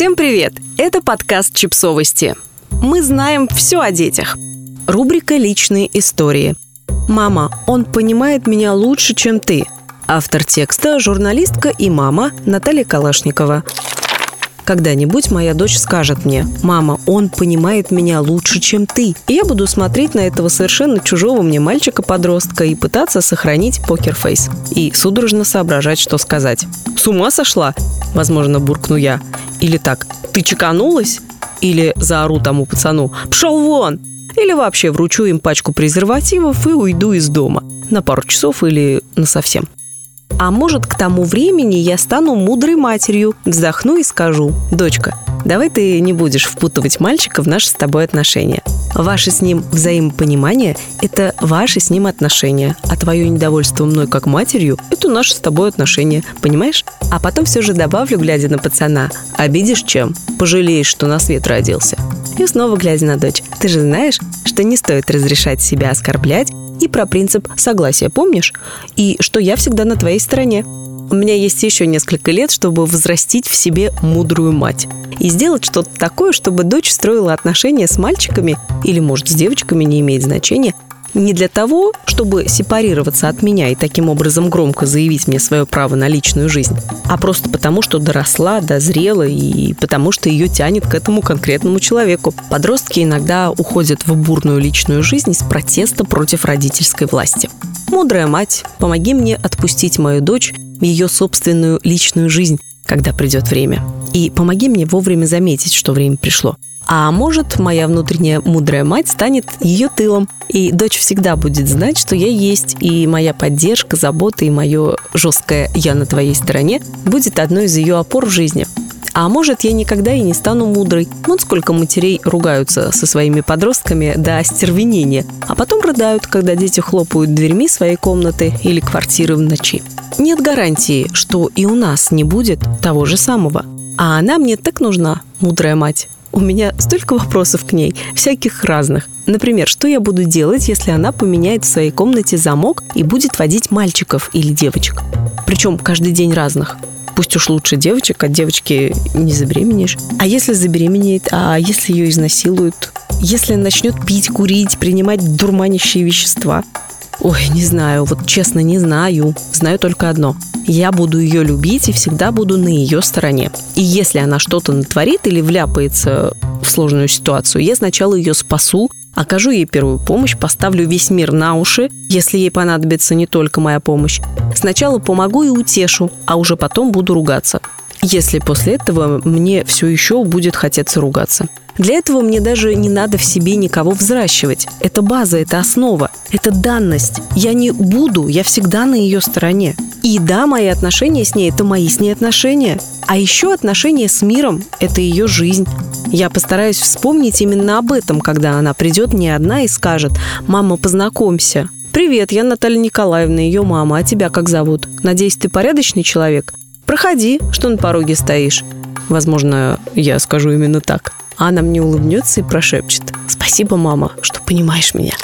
Всем привет! Это подкаст «Чипсовости». Мы знаем все о детях. Рубрика «Личные истории». «Мама, он понимает меня лучше, чем ты». Автор текста – журналистка и мама Наталья Калашникова. Когда-нибудь моя дочь скажет мне, «Мама, он понимает меня лучше, чем ты». И я буду смотреть на этого совершенно чужого мне мальчика-подростка и пытаться сохранить покерфейс. И судорожно соображать, что сказать. «С ума сошла?» – возможно, буркну я. Или так, «Ты чеканулась?» Или заору тому пацану, «Пшел вон!» Или вообще вручу им пачку презервативов и уйду из дома на пару часов или на совсем. А может, к тому времени я стану мудрой матерью, вздохну и скажу, дочка, давай ты не будешь впутывать мальчика в наши с тобой отношения. Ваше с ним взаимопонимание – это ваши с ним отношения, а твое недовольство мной как матерью – это наши с тобой отношения, понимаешь? А потом все же добавлю, глядя на пацана, обидишь чем? Пожалеешь, что на свет родился. И снова глядя на дочь, ты же знаешь, что не стоит разрешать себя оскорблять и про принцип согласия, помнишь? И что я всегда на твоей стороне. У меня есть еще несколько лет, чтобы взрастить в себе мудрую мать. И сделать что-то такое, чтобы дочь строила отношения с мальчиками, или, может, с девочками, не имеет значения, не для того, чтобы сепарироваться от меня и таким образом громко заявить мне свое право на личную жизнь, а просто потому, что доросла, дозрела и потому, что ее тянет к этому конкретному человеку. Подростки иногда уходят в бурную личную жизнь из протеста против родительской власти. Мудрая мать, помоги мне отпустить мою дочь в ее собственную личную жизнь, когда придет время. И помоги мне вовремя заметить, что время пришло. А может, моя внутренняя мудрая мать станет ее тылом, и дочь всегда будет знать, что я есть, и моя поддержка, забота и мое жесткое «я на твоей стороне» будет одной из ее опор в жизни. А может, я никогда и не стану мудрой. Вот сколько матерей ругаются со своими подростками до остервенения, а потом рыдают, когда дети хлопают дверьми своей комнаты или квартиры в ночи. Нет гарантии, что и у нас не будет того же самого. А она мне так нужна, мудрая мать. У меня столько вопросов к ней, всяких разных. Например, что я буду делать, если она поменяет в своей комнате замок и будет водить мальчиков или девочек? Причем каждый день разных. Пусть уж лучше девочек, от девочки не забеременеешь. А если забеременеет, а если ее изнасилуют? Если начнет пить, курить, принимать дурманящие вещества? Ой, не знаю, вот честно не знаю. Знаю только одно. Я буду ее любить и всегда буду на ее стороне. И если она что-то натворит или вляпается в сложную ситуацию, я сначала ее спасу, окажу ей первую помощь, поставлю весь мир на уши, если ей понадобится не только моя помощь. Сначала помогу и утешу, а уже потом буду ругаться. Если после этого мне все еще будет хотеться ругаться. Для этого мне даже не надо в себе никого взращивать. Это база, это основа, это данность. Я не буду, я всегда на ее стороне. И да, мои отношения с ней – это мои с ней отношения. А еще отношения с миром – это ее жизнь. Я постараюсь вспомнить именно об этом, когда она придет не одна и скажет «Мама, познакомься». «Привет, я Наталья Николаевна, ее мама. А тебя как зовут? Надеюсь, ты порядочный человек? Проходи, что на пороге стоишь». Возможно, я скажу именно так. Она мне улыбнется и прошепчет. «Спасибо, мама, что понимаешь меня».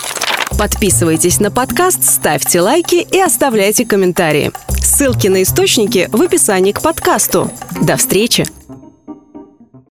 Подписывайтесь на подкаст, ставьте лайки и оставляйте комментарии. Ссылки на источники в описании к подкасту. До встречи!